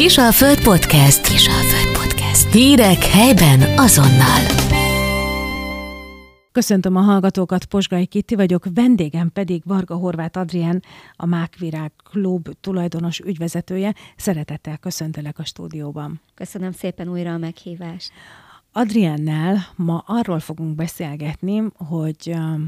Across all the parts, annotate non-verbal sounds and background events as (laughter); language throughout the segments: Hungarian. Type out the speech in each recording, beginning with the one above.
Kisalföld Podcast. Kisalföld Podcast. Hírek helyben azonnal. Köszöntöm a hallgatókat, Posgai Kitti vagyok, vendégem pedig Varga Horváth Adrián, a Mákvirág Klub tulajdonos ügyvezetője. Szeretettel köszöntelek a stúdióban. Köszönöm szépen újra a meghívást. Adriennel ma arról fogunk beszélgetni, hogy uh,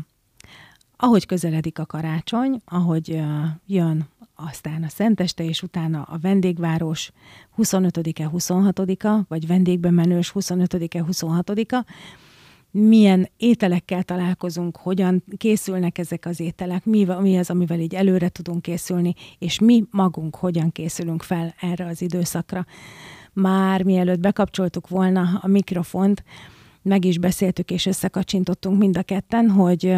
ahogy közeledik a karácsony, ahogy uh, jön aztán a Szenteste, és utána a vendégváros 25-e, 26-a, vagy vendégbemenős 25-e, 26-a, milyen ételekkel találkozunk, hogyan készülnek ezek az ételek, mi, mi az, amivel így előre tudunk készülni, és mi magunk hogyan készülünk fel erre az időszakra. Már mielőtt bekapcsoltuk volna a mikrofont, meg is beszéltük és összekacsintottunk mind a ketten, hogy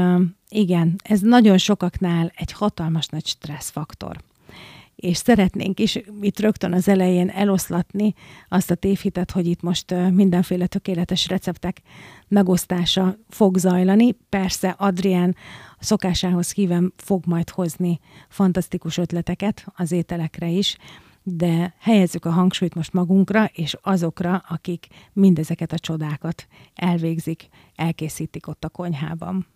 igen, ez nagyon sokaknál egy hatalmas nagy stresszfaktor és szeretnénk is itt rögtön az elején eloszlatni azt a tévhitet, hogy itt most mindenféle tökéletes receptek megosztása fog zajlani. Persze Adrián szokásához híven fog majd hozni fantasztikus ötleteket az ételekre is, de helyezzük a hangsúlyt most magunkra, és azokra, akik mindezeket a csodákat elvégzik, elkészítik ott a konyhában.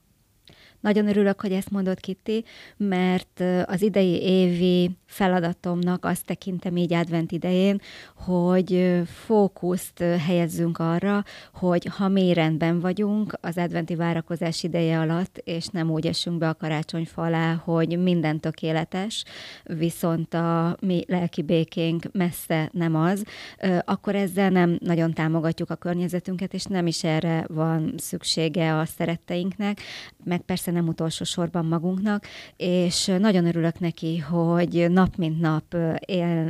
Nagyon örülök, hogy ezt mondott Kitti, mert az idei évi feladatomnak azt tekintem így advent idején, hogy fókuszt helyezzünk arra, hogy ha mély rendben vagyunk az adventi várakozás ideje alatt, és nem úgy esünk be a karácsonyfa alá, hogy minden tökéletes, viszont a mi lelki békénk messze nem az, akkor ezzel nem nagyon támogatjuk a környezetünket, és nem is erre van szüksége a szeretteinknek, meg persze nem utolsó sorban magunknak, és nagyon örülök neki, hogy nap mint nap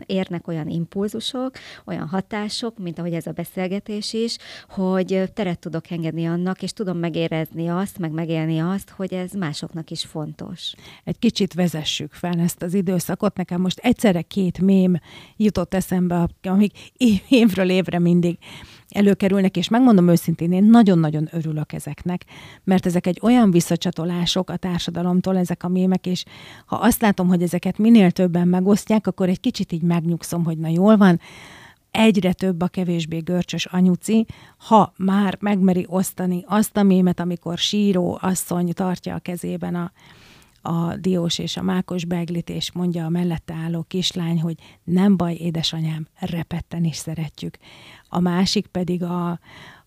érnek olyan impulzusok, olyan hatások, mint ahogy ez a beszélgetés is, hogy teret tudok engedni annak, és tudom megérezni azt, meg megélni azt, hogy ez másoknak is fontos. Egy kicsit vezessük fel ezt az időszakot. Nekem most egyszerre két mém jutott eszembe, amik évről évre mindig előkerülnek, és megmondom őszintén, én nagyon-nagyon örülök ezeknek, mert ezek egy olyan visszacsatolások a társadalomtól, ezek a mémek, és ha azt látom, hogy ezeket minél többen megosztják, akkor egy kicsit így megnyugszom, hogy na jól van, egyre több a kevésbé görcsös anyuci, ha már megmeri osztani azt a mémet, amikor síró asszony tartja a kezében a, a diós és a mákos beglit, és mondja a mellette álló kislány, hogy nem baj, édesanyám, repetten is szeretjük. A másik pedig a,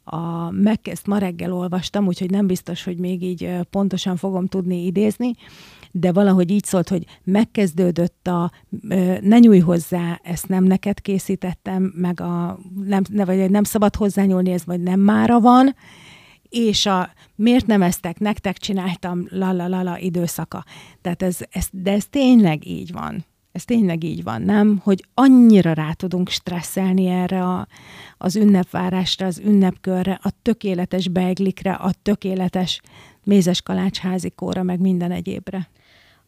a meg, ezt ma reggel olvastam, úgyhogy nem biztos, hogy még így pontosan fogom tudni idézni, de valahogy így szólt, hogy megkezdődött a ne nyújj hozzá, ezt nem neked készítettem, meg a nem, ne, vagy nem szabad hozzányúlni, ez majd nem mára van, és a miért nem eztek, nektek csináltam la időszaka. Tehát ez, ez, de ez tényleg így van. Ez tényleg így van, nem? Hogy annyira rá tudunk stresszelni erre a, az ünnepvárásra, az ünnepkörre, a tökéletes beiglikre, a tökéletes mézes kalácsházikóra, meg minden egyébre.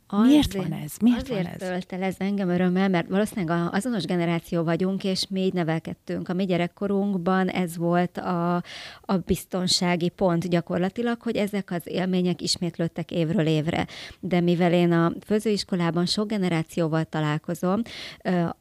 Azért, Miért van ez? Miért azért van ez? tölt el ez engem örömmel, mert valószínűleg azonos generáció vagyunk, és mi így nevelkedtünk. A mi gyerekkorunkban ez volt a, a biztonsági pont gyakorlatilag, hogy ezek az élmények ismétlődtek évről évre. De mivel én a főzőiskolában sok generációval találkozom,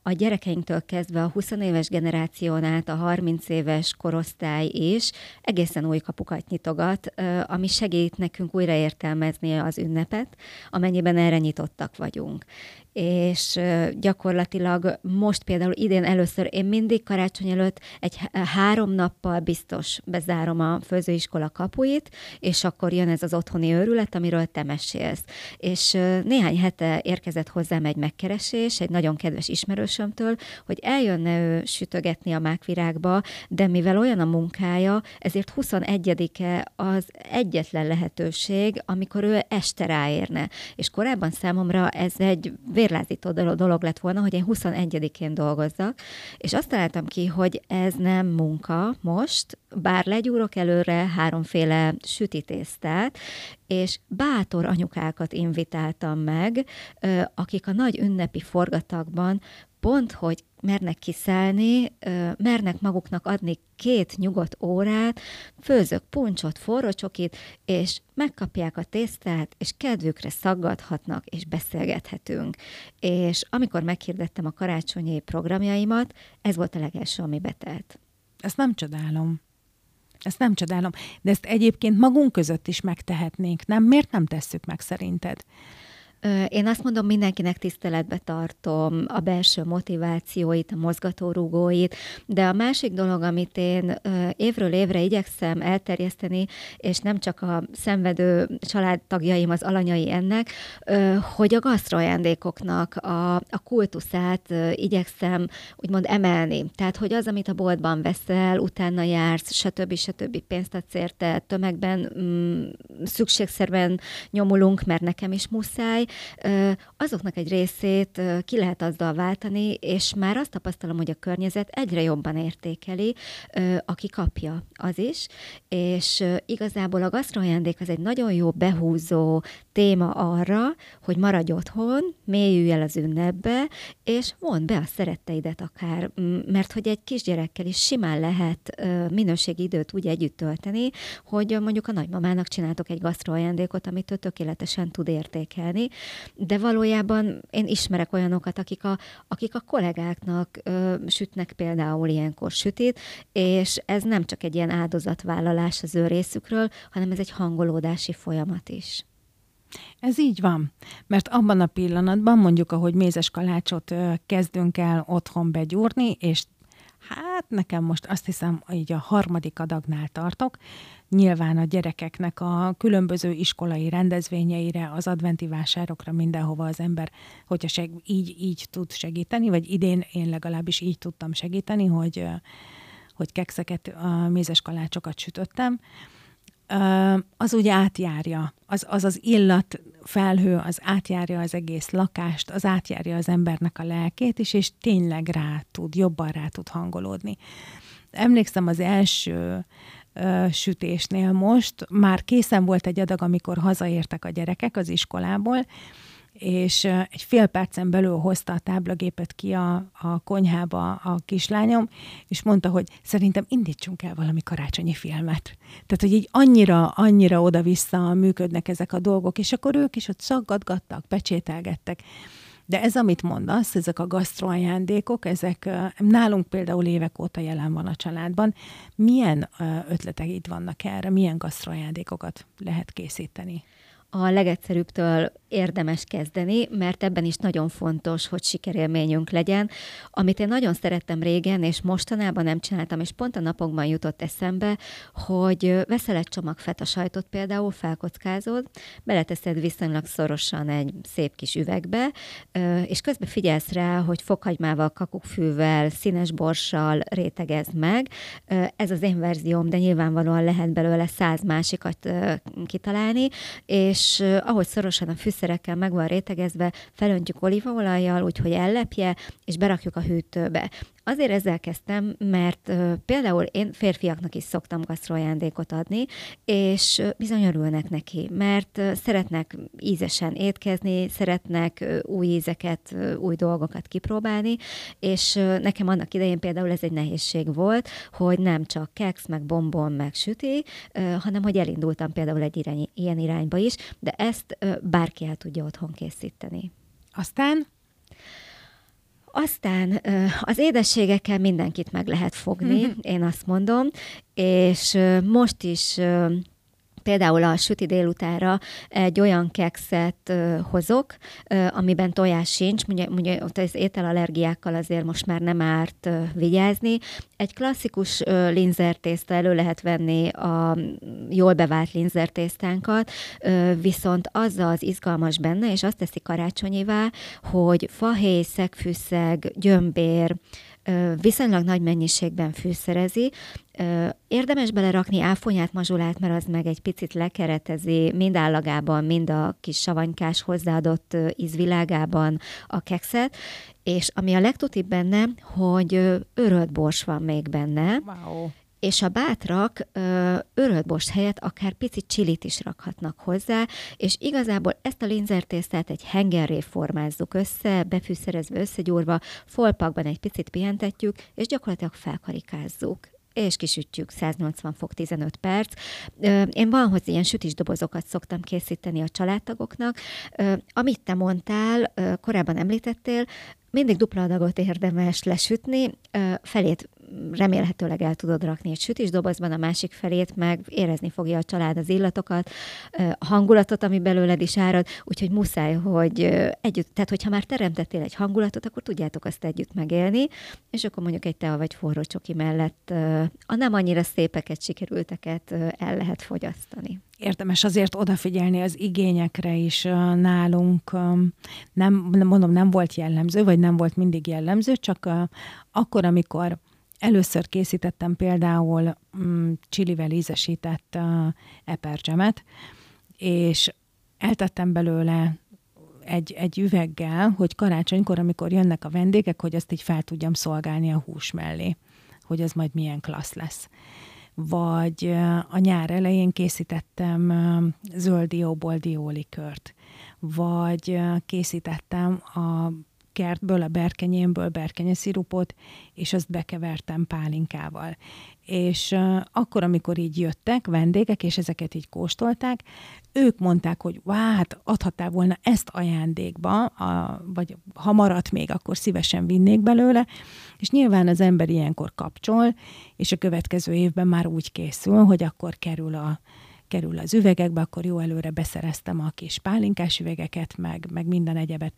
a gyerekeinktől kezdve a 20 éves generáción át a 30 éves korosztály is egészen új kapukat nyitogat, ami segít nekünk újraértelmezni az ünnepet, amennyiben erre nyitottak vagyunk és gyakorlatilag most például idén először én mindig karácsony előtt egy három nappal biztos bezárom a főzőiskola kapuit, és akkor jön ez az otthoni őrület, amiről te mesélsz. És néhány hete érkezett hozzám egy megkeresés, egy nagyon kedves ismerősömtől, hogy eljönne ő sütögetni a mákvirágba, de mivel olyan a munkája, ezért 21-e az egyetlen lehetőség, amikor ő este ráérne. És korábban számomra ez egy vérlázító dolog lett volna, hogy én 21-én dolgozzak, és azt találtam ki, hogy ez nem munka most, bár legyúrok előre háromféle sütitésztát, és bátor anyukákat invitáltam meg, akik a nagy ünnepi forgatagban pont, hogy mernek kiszállni, mernek maguknak adni két nyugodt órát, főzök puncsot, forró csokit, és megkapják a tésztát, és kedvükre szaggathatnak, és beszélgethetünk. És amikor meghirdettem a karácsonyi programjaimat, ez volt a legelső, ami betelt. Ezt nem csodálom. Ezt nem csodálom. De ezt egyébként magunk között is megtehetnénk, nem? Miért nem tesszük meg szerinted? Én azt mondom, mindenkinek tiszteletbe tartom a belső motivációit, a mozgatórugóit, de a másik dolog, amit én évről évre igyekszem elterjeszteni, és nem csak a szenvedő családtagjaim, az alanyai ennek, hogy a gasztroajándékoknak a, a kultuszát igyekszem úgymond emelni. Tehát, hogy az, amit a boltban veszel, utána jársz, stb. stb. pénzt adsz érte, tömegben mm, szükségszerűen nyomulunk, mert nekem is muszáj, azoknak egy részét ki lehet azzal váltani, és már azt tapasztalom, hogy a környezet egyre jobban értékeli, aki kapja, az is, és igazából a gasztroajándék az egy nagyon jó behúzó téma arra, hogy maradj otthon, mélyülj el az ünnepbe, és mondd be a szeretteidet akár, mert hogy egy kisgyerekkel is simán lehet minőségi időt úgy együtt tölteni, hogy mondjuk a nagymamának csináltok egy gasztroajándékot, amit ő tökéletesen tud értékelni, de valójában én ismerek olyanokat, akik a, akik a kollégáknak ö, sütnek például ilyenkor sütét, és ez nem csak egy ilyen áldozatvállalás az ő részükről, hanem ez egy hangolódási folyamat is. Ez így van, mert abban a pillanatban, mondjuk, ahogy mézes kalácsot kezdünk el otthon begyúrni, és hát nekem most azt hiszem, így a harmadik adagnál tartok, nyilván a gyerekeknek a különböző iskolai rendezvényeire, az adventi vásárokra, mindenhova az ember, hogyha seg, így, így tud segíteni, vagy idén én legalábbis így tudtam segíteni, hogy, hogy kekszeket, mézes kalácsokat sütöttem, az úgy átjárja, az, az az illat felhő, az átjárja az egész lakást, az átjárja az embernek a lelkét is, és tényleg rá tud, jobban rá tud hangolódni. Emlékszem az első ö, sütésnél most, már készen volt egy adag, amikor hazaértek a gyerekek az iskolából, és egy fél percen belül hozta a táblagépet ki a, a konyhába a kislányom, és mondta, hogy szerintem indítsunk el valami karácsonyi filmet. Tehát, hogy így annyira, annyira oda-vissza működnek ezek a dolgok, és akkor ők is ott szaggatgattak, pecsételgettek. De ez, amit mondasz, ezek a gasztroajándékok, ezek nálunk például évek óta jelen van a családban. Milyen ötleteid vannak erre? Milyen gasztroajándékokat lehet készíteni? A legegyszerűbbtől érdemes kezdeni, mert ebben is nagyon fontos, hogy sikerélményünk legyen. Amit én nagyon szerettem régen, és mostanában nem csináltam, és pont a napokban jutott eszembe, hogy veszel egy csomag feta sajtot például, felkockázod, beleteszed viszonylag szorosan egy szép kis üvegbe, és közben figyelsz rá, hogy fokhagymával, kakukkfűvel, színes borssal rétegez meg. Ez az én verzióm, de nyilvánvalóan lehet belőle száz másikat kitalálni, és és ahogy szorosan a fűszerekkel meg van rétegezve, felöntjük olívaolajjal, úgyhogy ellepje, és berakjuk a hűtőbe. Azért ezzel kezdtem, mert például én férfiaknak is szoktam gasztroajándékot adni, és uh, bizony örülnek neki, mert szeretnek ízesen étkezni, szeretnek új ízeket, új dolgokat kipróbálni, és nekem annak idején például ez egy nehézség volt, hogy nem csak keks, meg bombon, meg süti, hanem hogy elindultam például egy irány, ilyen irányba is, de ezt bárki el tudja otthon készíteni. Aztán aztán az édességekkel mindenkit meg lehet fogni, mm-hmm. én azt mondom, és most is Például a süti délutára egy olyan kekszet uh, hozok, uh, amiben tojás sincs, ugye, ugye ott az ételallergiákkal azért most már nem árt uh, vigyázni. Egy klasszikus uh, linzertészta elő lehet venni a jól bevált linzertésztánkat, uh, viszont az az izgalmas benne, és azt teszi karácsonyivá, hogy fahéj, szegfűszeg, gyömbér, viszonylag nagy mennyiségben fűszerezi. Érdemes belerakni áfonyát, mazsolát, mert az meg egy picit lekeretezi mind állagában, mind a kis savanykás hozzáadott ízvilágában a kekszet, és ami a legtutibb benne, hogy örölt bors van még benne, wow és a bátrak örödbos helyett akár picit csilit is rakhatnak hozzá, és igazából ezt a linzertésztát egy hengerré formázzuk össze, befűszerezve, összegyúrva, folpakban egy picit pihentetjük, és gyakorlatilag felkarikázzuk és kisütjük 180 fok 15 perc. Én van, hogy ilyen sütis dobozokat szoktam készíteni a családtagoknak. Amit te mondtál, korábban említettél, mindig dupla adagot érdemes lesütni, felét remélhetőleg el tudod rakni egy sütisdobozban, a másik felét meg érezni fogja a család az illatokat, a hangulatot, ami belőled is árad, úgyhogy muszáj, hogy együtt, tehát hogyha már teremtettél egy hangulatot, akkor tudjátok azt együtt megélni, és akkor mondjuk egy tea vagy forró csoki mellett a nem annyira szépeket, sikerülteket el lehet fogyasztani érdemes azért odafigyelni az igényekre is nálunk. Nem, mondom, nem volt jellemző, vagy nem volt mindig jellemző, csak akkor, amikor Először készítettem például mm, csilivel ízesített uh, epercsemet, és eltettem belőle egy, egy üveggel, hogy karácsonykor, amikor jönnek a vendégek, hogy azt így fel tudjam szolgálni a hús mellé, hogy az majd milyen klassz lesz. Vagy a nyár elején készítettem zöld dióból diólikört, vagy készítettem a kertből, a berkenyémből berkenyeszirupot, és azt bekevertem pálinkával. És akkor, amikor így jöttek vendégek, és ezeket így kóstolták, ők mondták, hogy vá, hát adhattál volna ezt ajándékba, a, vagy ha maradt még, akkor szívesen vinnék belőle, és nyilván az ember ilyenkor kapcsol, és a következő évben már úgy készül, hogy akkor kerül a, kerül az üvegekbe, akkor jó előre beszereztem a kis pálinkás üvegeket, meg, meg minden egyebet.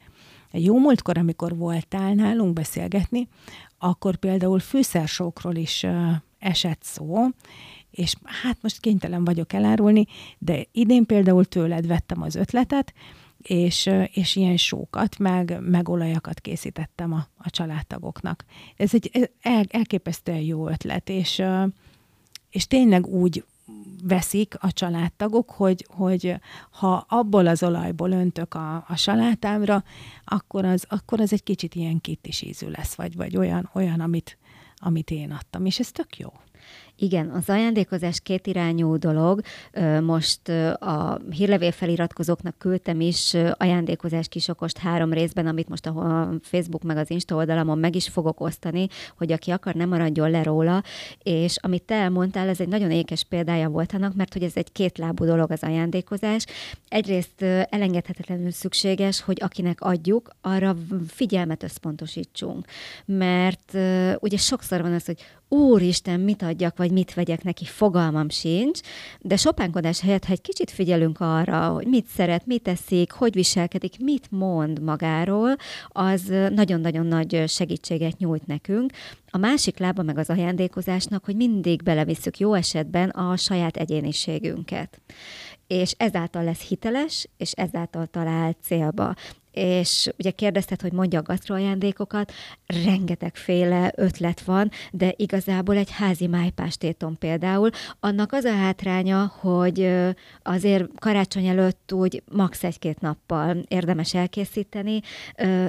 Egy jó múltkor, amikor voltál nálunk beszélgetni, akkor például fűszersókról is esett szó, és hát most kénytelen vagyok elárulni, de idén például tőled vettem az ötletet, és, és ilyen sókat, meg, meg olajakat készítettem a, a családtagoknak. Ez egy el, elképesztően jó ötlet, és, és tényleg úgy veszik a családtagok, hogy, hogy ha abból az olajból öntök a, a salátámra, akkor az, akkor az egy kicsit ilyen kittis ízű lesz, vagy, vagy olyan, olyan amit, amit én adtam, és ez tök jó. Igen, az ajándékozás kétirányú dolog. Most a hírlevél feliratkozóknak küldtem is ajándékozás kisokost három részben, amit most a Facebook meg az Insta oldalamon meg is fogok osztani, hogy aki akar, nem maradjon le róla. És amit te elmondtál, ez egy nagyon ékes példája volt annak, mert hogy ez egy kétlábú dolog az ajándékozás. Egyrészt elengedhetetlenül szükséges, hogy akinek adjuk, arra figyelmet összpontosítsunk. Mert ugye sokszor van az, hogy úristen, mit adjak, vagy mit vegyek neki, fogalmam sincs, de sopánkodás helyett, ha egy kicsit figyelünk arra, hogy mit szeret, mit teszik, hogy viselkedik, mit mond magáról, az nagyon-nagyon nagy segítséget nyújt nekünk. A másik lába meg az ajándékozásnak, hogy mindig belevisszük jó esetben a saját egyéniségünket és ezáltal lesz hiteles, és ezáltal talál célba és ugye kérdezted, hogy mondja a gasztroajándékokat, rengetegféle ötlet van, de igazából egy házi májpástéton például, annak az a hátránya, hogy azért karácsony előtt úgy max. egy-két nappal érdemes elkészíteni,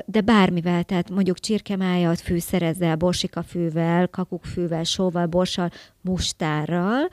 de bármivel, tehát mondjuk csirkemájat fűszerezzel, borsikafűvel, kakukkfűvel, sóval, borssal, mustárral,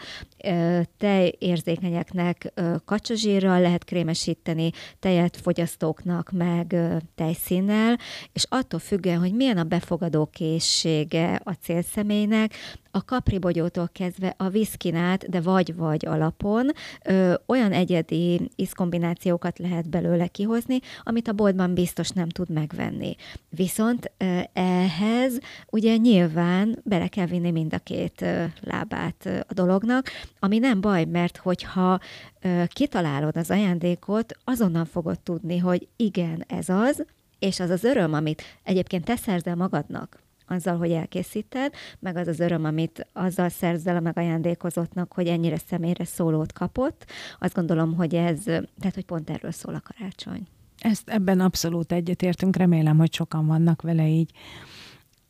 tejérzékenyeknek kacsazsírral lehet krémesíteni, tejet fogyasztóknak meg tejszínnel, és attól függően, hogy milyen a befogadó készsége a célszemélynek, a kapribogyótól kezdve a viszkinát, de vagy-vagy alapon ö, olyan egyedi ízkombinációkat lehet belőle kihozni, amit a boltban biztos nem tud megvenni. Viszont ö, ehhez ugye nyilván bele kell vinni mind a két ö, lábát ö, a dolognak, ami nem baj, mert hogyha ö, kitalálod az ajándékot, azonnal fogod tudni, hogy igen, ez az, és az az öröm, amit egyébként te szerzel magadnak, azzal, hogy elkészíted, meg az az öröm, amit azzal szerzel a megajándékozottnak, hogy ennyire személyre szólót kapott. Azt gondolom, hogy ez, tehát hogy pont erről szól a karácsony. Ezt ebben abszolút egyetértünk, remélem, hogy sokan vannak vele így.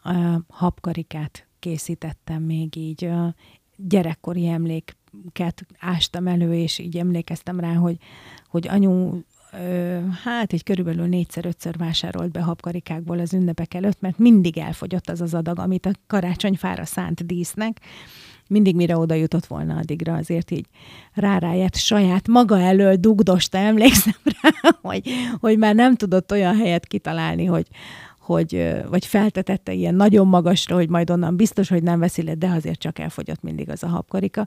A habkarikát készítettem még így, a gyerekkori emléket ástam elő, és így emlékeztem rá, hogy, hogy anyu hát egy körülbelül négyszer-ötször vásárolt be habkarikákból az ünnepek előtt, mert mindig elfogyott az az adag, amit a karácsonyfára szánt dísznek, mindig mire oda jutott volna addigra, azért így ráráját saját maga elől dugdosta, emlékszem rá, (laughs) hogy, hogy már nem tudott olyan helyet kitalálni, hogy, hogy, vagy feltetette ilyen nagyon magasra, hogy majd onnan biztos, hogy nem veszi le, de azért csak elfogyott mindig az a habkarika.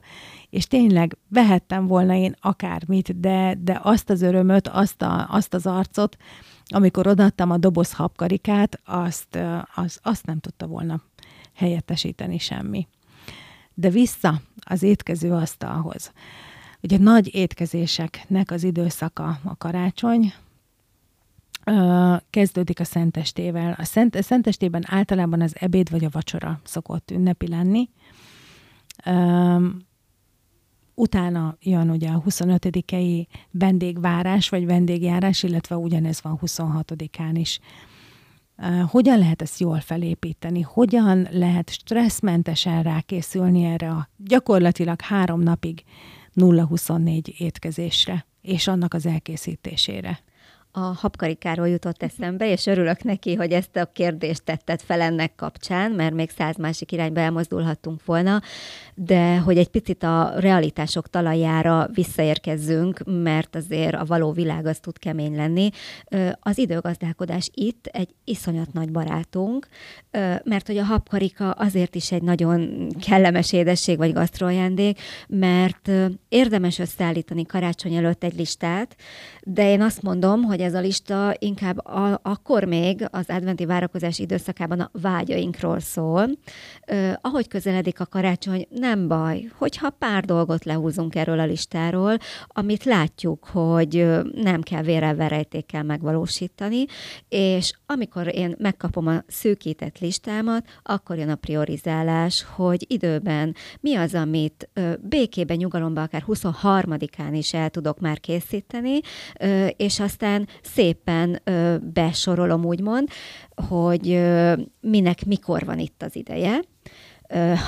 És tényleg vehettem volna én akármit, de, de azt az örömöt, azt, a, azt az arcot, amikor odaadtam a doboz habkarikát, azt, az, azt nem tudta volna helyettesíteni semmi. De vissza az étkező asztalhoz. Ugye nagy étkezéseknek az időszaka a karácsony, kezdődik a szentestével. A szent, szentestében általában az ebéd vagy a vacsora szokott ünnepi lenni. Utána jön ugye a 25-i vendégvárás vagy vendégjárás, illetve ugyanez van 26-án is. Hogyan lehet ezt jól felépíteni? Hogyan lehet stresszmentesen rákészülni erre a gyakorlatilag három napig 0-24 étkezésre és annak az elkészítésére? A habkarikáról jutott eszembe, és örülök neki, hogy ezt a kérdést tetted fel ennek kapcsán, mert még száz másik irányba elmozdulhattunk volna, de hogy egy picit a realitások talajára visszaérkezzünk, mert azért a való világ az tud kemény lenni. Az időgazdálkodás itt egy iszonyat nagy barátunk, mert hogy a habkarika azért is egy nagyon kellemes édesség vagy gasztroajándék, mert érdemes összeállítani karácsony előtt egy listát, de én azt mondom, hogy ez a lista inkább a, akkor még az adventi várakozás időszakában a vágyainkról szól. Ahogy közeledik a karácsony, nem baj, hogyha pár dolgot lehúzunk erről a listáról, amit látjuk, hogy nem kell vérelverejtékkel megvalósítani, és amikor én megkapom a szűkített listámat, akkor jön a priorizálás, hogy időben mi az, amit békében, nyugalomban, akár 23-án is el tudok már készíteni, és aztán szépen besorolom, úgymond, hogy minek mikor van itt az ideje.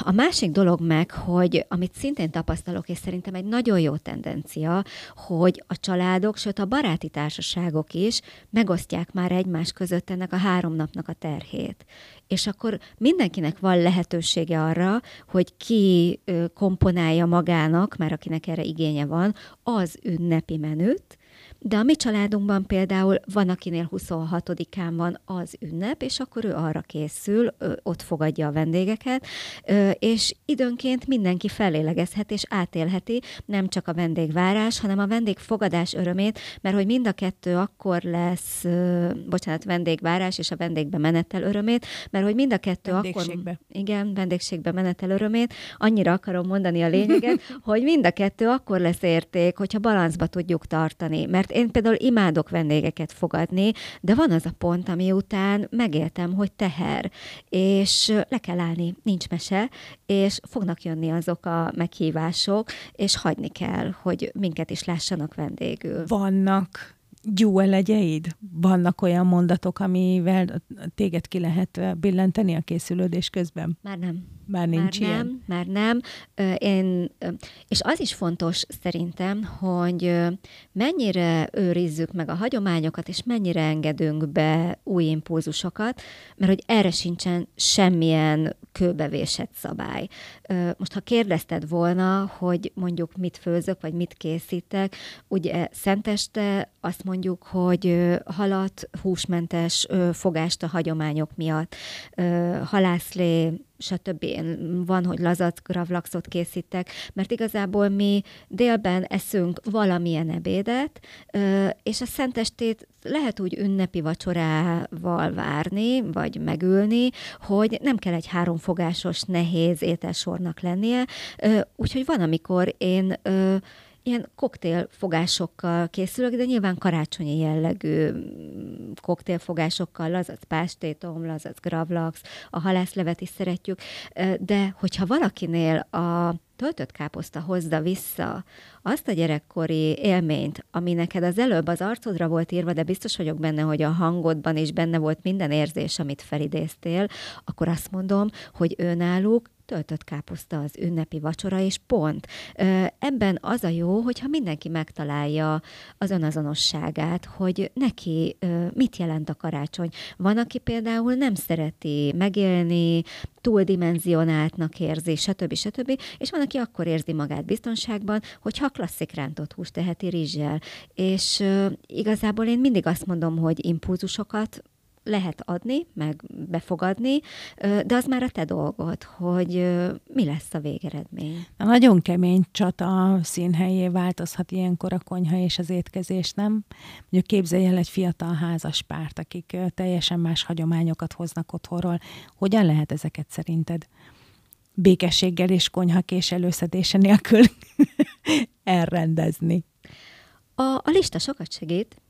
A másik dolog meg, hogy amit szintén tapasztalok, és szerintem egy nagyon jó tendencia, hogy a családok, sőt a baráti társaságok is megosztják már egymás között ennek a három napnak a terhét. És akkor mindenkinek van lehetősége arra, hogy ki komponálja magának, már akinek erre igénye van, az ünnepi menüt, de a mi családunkban például van, akinél 26-án van az ünnep, és akkor ő arra készül, ott fogadja a vendégeket, és időnként mindenki felélegezhet és átélheti nem csak a vendégvárás, hanem a vendégfogadás örömét, mert hogy mind a kettő akkor lesz, bocsánat, vendégvárás és a vendégbe menetel örömét, mert hogy mind a kettő akkor... Igen, vendégségbe menetel örömét. Annyira akarom mondani a lényeget, (laughs) hogy mind a kettő akkor lesz érték, hogyha balanszba tudjuk tartani, mert mert én például imádok vendégeket fogadni, de van az a pont, ami után megéltem, hogy teher, és le kell állni, nincs mese, és fognak jönni azok a meghívások, és hagyni kell, hogy minket is lássanak vendégül. Vannak gyúelegyeid? Vannak olyan mondatok, amivel téged ki lehet billenteni a készülődés közben? Már nem. Már nincs már ilyen? Nem, már nem. Én, és az is fontos szerintem, hogy mennyire őrizzük meg a hagyományokat, és mennyire engedünk be új impulzusokat, mert hogy erre sincsen semmilyen kőbevésett szabály. Most, ha kérdezted volna, hogy mondjuk mit főzök, vagy mit készítek, ugye szenteste azt mondjuk, hogy halat, húsmentes fogást a hagyományok miatt, halászlé, stb. Van, hogy lazac gravlaxot készítek, mert igazából mi délben eszünk valamilyen ebédet, és a szentestét lehet úgy ünnepi vacsorával várni, vagy megülni, hogy nem kell egy háromfogásos, nehéz ételsornak lennie. Úgyhogy van, amikor én ilyen koktélfogásokkal készülök, de nyilván karácsonyi jellegű mm, koktélfogásokkal, lazac pástétom, lazac gravlax, a halászlevet is szeretjük, de hogyha valakinél a töltött káposzta hozza vissza azt a gyerekkori élményt, ami neked az előbb az arcodra volt írva, de biztos vagyok benne, hogy a hangodban is benne volt minden érzés, amit felidéztél, akkor azt mondom, hogy ő náluk töltött káposzta az ünnepi vacsora, és pont. Ebben az a jó, hogyha mindenki megtalálja az önazonosságát, hogy neki mit jelent a karácsony. Van, aki például nem szereti megélni, túldimenzionáltnak érzi, stb. stb. És van, aki akkor érzi magát biztonságban, hogyha klasszik rántott húst teheti rizssel. És igazából én mindig azt mondom, hogy impulzusokat lehet adni, meg befogadni, de az már a te dolgod, hogy mi lesz a végeredmény. A nagyon kemény csata színhelyé változhat ilyenkor a konyha és az étkezés, nem? Mondjuk képzelj el egy fiatal házas párt, akik teljesen más hagyományokat hoznak otthonról. Hogyan lehet ezeket szerinted? békességgel és konyhakés előszedése nélkül (laughs) elrendezni. A, a lista sokat segít,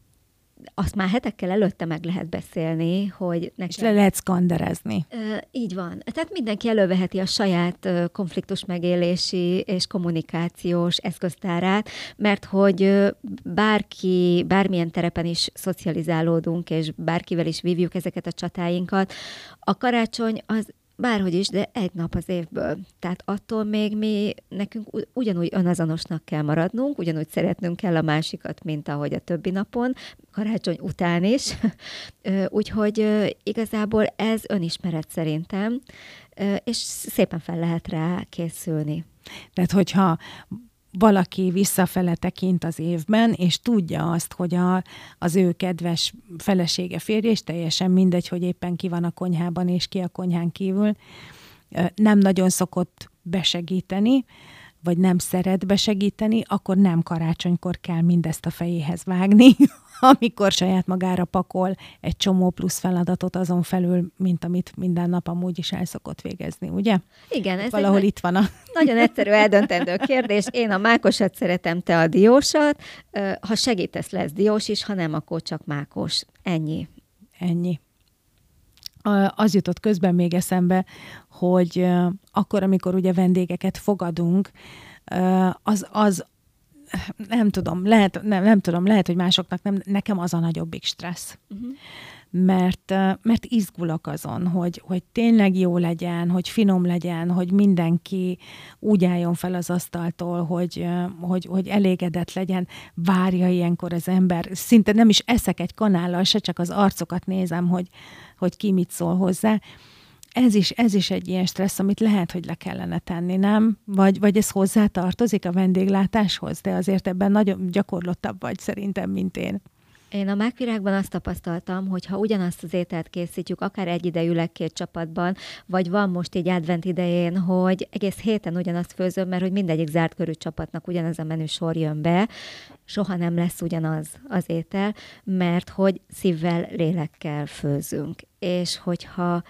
azt már hetekkel előtte meg lehet beszélni, hogy nekem... És le lehet skanderezni. Így van. Tehát mindenki előveheti a saját konfliktus megélési és kommunikációs eszköztárát, mert hogy bárki, bármilyen terepen is szocializálódunk, és bárkivel is vívjuk ezeket a csatáinkat, a karácsony az bárhogy is, de egy nap az évből. Tehát attól még mi nekünk ugyanúgy önazonosnak kell maradnunk, ugyanúgy szeretnünk kell a másikat, mint ahogy a többi napon, karácsony után is. (laughs) Úgyhogy igazából ez önismeret szerintem, és szépen fel lehet rá készülni. Tehát, hogyha valaki visszafele tekint az évben, és tudja azt, hogy a, az ő kedves felesége férje, és teljesen mindegy, hogy éppen ki van a konyhában, és ki a konyhán kívül, nem nagyon szokott besegíteni, vagy nem szeret besegíteni, akkor nem karácsonykor kell mindezt a fejéhez vágni, (laughs) amikor saját magára pakol egy csomó plusz feladatot azon felül, mint amit minden nap amúgy is el szokott végezni, ugye? Igen. Ez Valahol itt van a... Nagyon egyszerű eldöntendő kérdés. Én a mákosat szeretem, te a diósat. Ha segítesz, lesz diós is, ha nem, akkor csak mákos. Ennyi. Ennyi az jutott közben még eszembe, hogy akkor, amikor ugye vendégeket fogadunk, az, az nem tudom, lehet, nem, nem tudom, lehet, hogy másoknak nem, nekem az a nagyobbik stressz. Uh-huh. Mert, mert izgulok azon, hogy, hogy tényleg jó legyen, hogy finom legyen, hogy mindenki úgy álljon fel az asztaltól, hogy, hogy, hogy elégedett legyen. Várja ilyenkor az ember. Szinte nem is eszek egy kanállal, se csak az arcokat nézem, hogy, hogy ki mit szól hozzá ez is, ez is egy ilyen stressz, amit lehet, hogy le kellene tenni, nem? Vagy, vagy ez hozzá tartozik a vendéglátáshoz, de azért ebben nagyon gyakorlottabb vagy szerintem, mint én. Én a mákvirágban azt tapasztaltam, hogy ha ugyanazt az ételt készítjük, akár egyidejűleg két csapatban, vagy van most így advent idején, hogy egész héten ugyanazt főzöm, mert hogy mindegyik zárt körű csapatnak ugyanaz a menü sor jön be, soha nem lesz ugyanaz az étel, mert hogy szívvel, lélekkel főzünk. És hogyha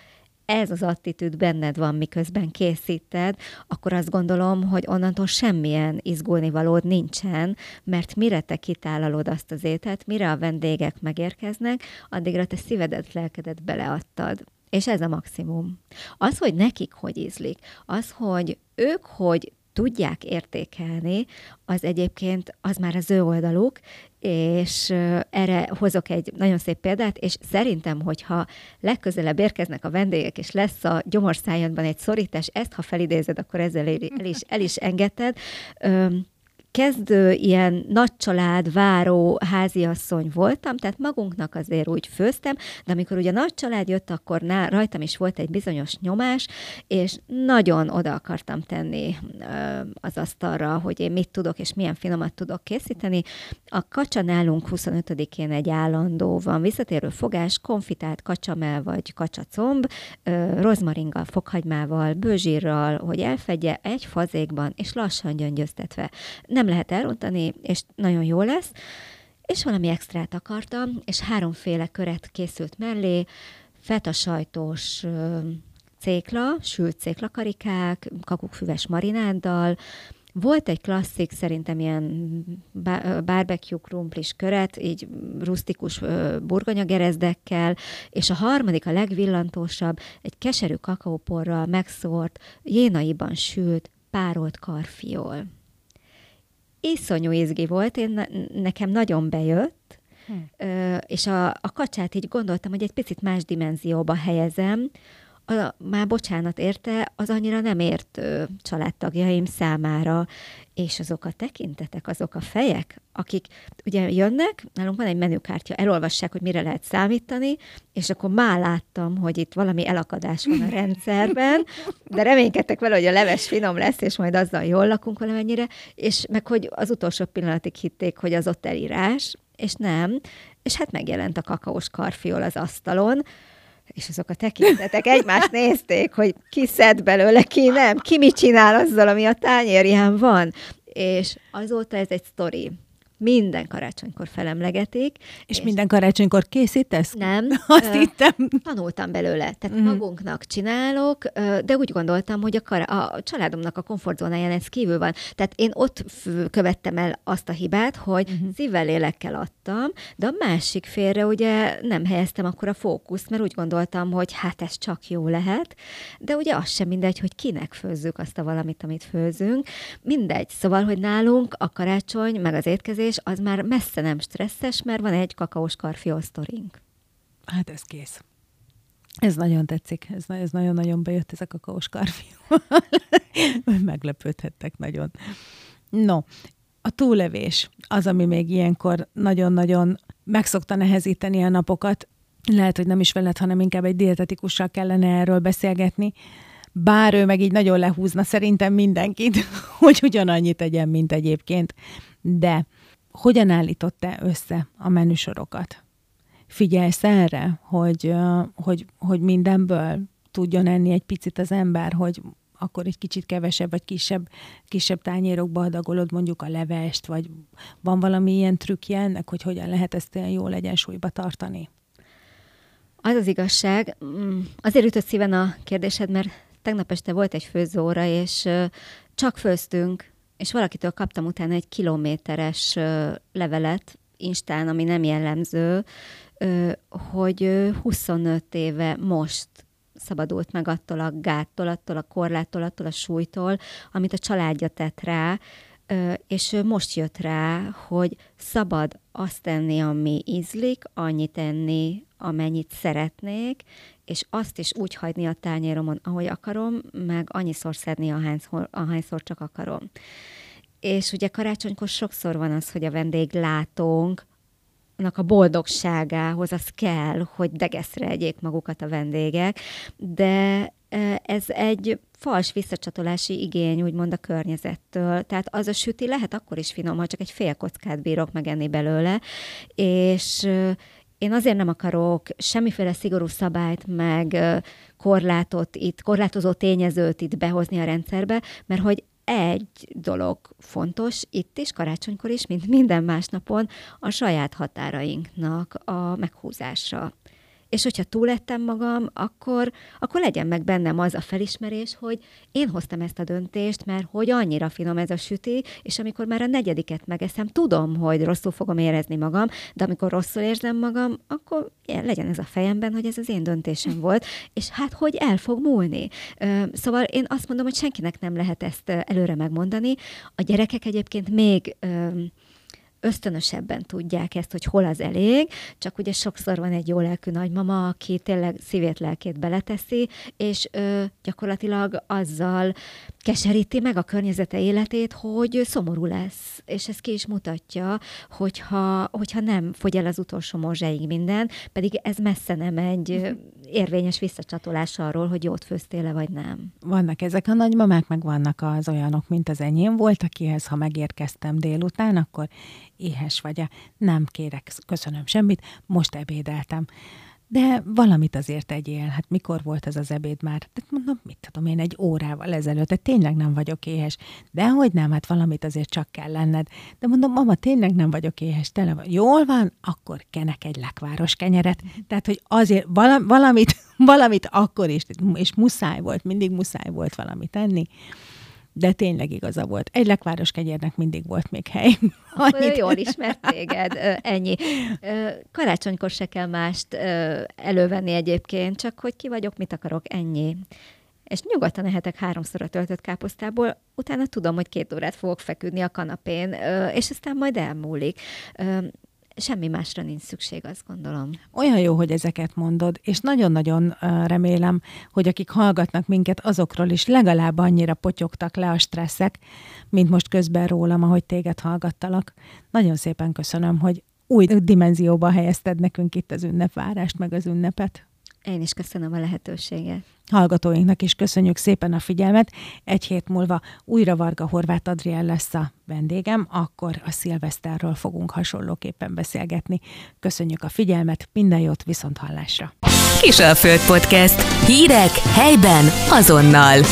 ez az attitűd benned van, miközben készíted, akkor azt gondolom, hogy onnantól semmilyen izgulnivalód nincsen, mert mire te kitálalod azt az ételt, mire a vendégek megérkeznek, addigra te szívedet, lelkedet beleadtad. És ez a maximum. Az, hogy nekik hogy ízlik, az, hogy ők hogy tudják értékelni, az egyébként az már az ő oldaluk, és erre hozok egy nagyon szép példát, és szerintem, hogyha legközelebb érkeznek a vendégek, és lesz a gyomorszájadban egy szorítás, ezt ha felidézed, akkor ezzel el is, el is engedted kezdő ilyen nagy család, váró háziasszony voltam, tehát magunknak azért úgy főztem, de amikor ugye nagy család jött, akkor ná, rajtam is volt egy bizonyos nyomás, és nagyon oda akartam tenni ö, az asztalra, hogy én mit tudok, és milyen finomat tudok készíteni. A kacsa nálunk 25-én egy állandó van, visszatérő fogás, konfitált kacsamel vagy kacsacomb, ö, rozmaringgal, fokhagymával, bőzsírral, hogy elfedje egy fazékban, és lassan gyöngyöztetve. Lehet elrontani, és nagyon jó lesz. És valami extrát akartam, és háromféle köret készült mellé, feta sajtos cékla, sült céklakarikák, kakukfüves marináddal, volt egy klasszik, szerintem ilyen barbecue krumplis köret, így rustikus burgonyagerezdekkel, és a harmadik, a legvillantósabb, egy keserű kakaóporral megszórt, jénaiban sült, párolt karfiol iszonyú izgi volt, én, nekem nagyon bejött, hm. és a, a kacsát így gondoltam, hogy egy picit más dimenzióba helyezem, a, már bocsánat érte, az annyira nem ért ö, családtagjaim számára, és azok a tekintetek, azok a fejek, akik ugye jönnek, nálunk van egy menükártya, elolvassák, hogy mire lehet számítani, és akkor már láttam, hogy itt valami elakadás van a (laughs) rendszerben, de reménykedtek vele, hogy a leves finom lesz, és majd azzal jól lakunk valamennyire, és meg hogy az utolsó pillanatig hitték, hogy az ott elírás, és nem, és hát megjelent a kakaós karfiol az asztalon, és azok a tekintetek egymást nézték, hogy ki szed belőle, ki nem, ki mit csinál azzal, ami a tányérján van. És azóta ez egy sztori minden karácsonykor felemlegetik. És, és minden karácsonykor készítesz? Nem. (laughs) Azt uh, hittem. Tanultam belőle. Tehát mm. magunknak csinálok, de úgy gondoltam, hogy a, kar- a családomnak a komfortzónáján ez kívül van. Tehát én ott f- követtem el azt a hibát, hogy mm-hmm. szívvel lélekkel adtam, de a másik félre ugye nem helyeztem akkor a fókuszt, mert úgy gondoltam, hogy hát ez csak jó lehet, de ugye az sem mindegy, hogy kinek főzzük azt a valamit, amit főzünk. Mindegy. Szóval, hogy nálunk a karácsony, meg az étkezés és az már messze nem stresszes, mert van egy kakaós karfiol sztorink. Hát ez kész. Ez nagyon tetszik, ez, ez nagyon-nagyon bejött ez a kakaós karfiol. (laughs) Meglepődhettek nagyon. No, a túlevés az, ami még ilyenkor nagyon-nagyon megszokta nehezíteni a napokat. Lehet, hogy nem is veled, hanem inkább egy dietetikussal kellene erről beszélgetni. Bár ő meg így nagyon lehúzna szerintem mindenkit, (laughs) hogy ugyanannyit tegyen, mint egyébként. De hogyan állította össze a menüsorokat? Figyelsz erre, hogy, hogy, hogy mindenből tudjon enni egy picit az ember, hogy akkor egy kicsit kevesebb vagy kisebb, kisebb tányérokba adagolod mondjuk a levest, vagy van valami ilyen trükkje ennek, hogy hogyan lehet ezt ilyen jól egyensúlyba tartani? Az az igazság, mm, azért ütött szíven a kérdésed, mert tegnap este volt egy főzóra, és csak főztünk és valakitől kaptam utána egy kilométeres levelet, Instán, ami nem jellemző, hogy 25 éve most szabadult meg attól a gáttól, attól a korláttól, attól a súlytól, amit a családja tett rá, és most jött rá, hogy szabad azt tenni, ami ízlik, annyit enni, amennyit szeretnék, és azt is úgy hagyni a tányéromon, ahogy akarom, meg annyiszor szedni, ahányszor, ahányszor csak akarom. És ugye karácsonykor sokszor van az, hogy a vendéglátónk a boldogságához az kell, hogy degeszre egyék magukat a vendégek, de ez egy fals visszacsatolási igény, úgymond a környezettől. Tehát az a süti lehet akkor is finom, ha csak egy fél kockát bírok megenni belőle, és én azért nem akarok semmiféle szigorú szabályt, meg korlátot itt, korlátozó tényezőt itt behozni a rendszerbe, mert hogy egy dolog fontos itt is, karácsonykor is, mint minden más napon, a saját határainknak a meghúzása és hogyha túlettem magam, akkor, akkor legyen meg bennem az a felismerés, hogy én hoztam ezt a döntést, mert hogy annyira finom ez a süti, és amikor már a negyediket megeszem, tudom, hogy rosszul fogom érezni magam, de amikor rosszul érzem magam, akkor ilyen, legyen ez a fejemben, hogy ez az én döntésem volt, és hát hogy el fog múlni. Szóval én azt mondom, hogy senkinek nem lehet ezt előre megmondani. A gyerekek egyébként még ösztönösebben tudják ezt, hogy hol az elég, csak ugye sokszor van egy jó lelkű nagymama, aki tényleg szívét, lelkét beleteszi, és ö, gyakorlatilag azzal keseríti meg a környezete életét, hogy szomorú lesz, és ez ki is mutatja, hogyha, hogyha nem fogy el az utolsó morzsáig minden, pedig ez messze nem egy mhm. Érvényes visszacsatolás arról, hogy jót főztél vagy nem. Vannak ezek a nagymamák, meg vannak az olyanok, mint az enyém volt, akihez, ha megérkeztem délután, akkor éhes vagy Nem kérek, köszönöm semmit, most ebédeltem. De valamit azért tegyél. Hát mikor volt ez az ebéd már? Tehát mondom, mit tudom én, egy órával ezelőtt. Tehát tényleg nem vagyok éhes. De hogy nem, hát valamit azért csak kell lenned. De mondom, mama, tényleg nem vagyok éhes. Tele van. Jól van, akkor kenek egy lekváros kenyeret. Tehát, hogy azért valamit, (laughs) valamit akkor is, és muszáj volt, mindig muszáj volt valamit tenni de tényleg igaza volt. Egy lekváros kegyérnek mindig volt még hely. Akkor Annyit... jól ismert téged, ennyi. Karácsonykor se kell mást elővenni egyébként, csak hogy ki vagyok, mit akarok, ennyi. És nyugodtan ehetek háromszor a töltött káposztából, utána tudom, hogy két órát fogok feküdni a kanapén, és aztán majd elmúlik semmi másra nincs szükség, azt gondolom. Olyan jó, hogy ezeket mondod, és nagyon-nagyon remélem, hogy akik hallgatnak minket, azokról is legalább annyira potyogtak le a stresszek, mint most közben rólam, ahogy téged hallgattalak. Nagyon szépen köszönöm, hogy új dimenzióba helyezted nekünk itt az ünnepvárást, meg az ünnepet. Én is köszönöm a lehetőséget. Hallgatóinknak is köszönjük szépen a figyelmet. Egy hét múlva újra Varga Horváth Adriel lesz a vendégem, akkor a szilveszterről fogunk hasonlóképpen beszélgetni. Köszönjük a figyelmet, minden jót, viszont hallásra! Kisalföld Podcast. Hírek helyben azonnal.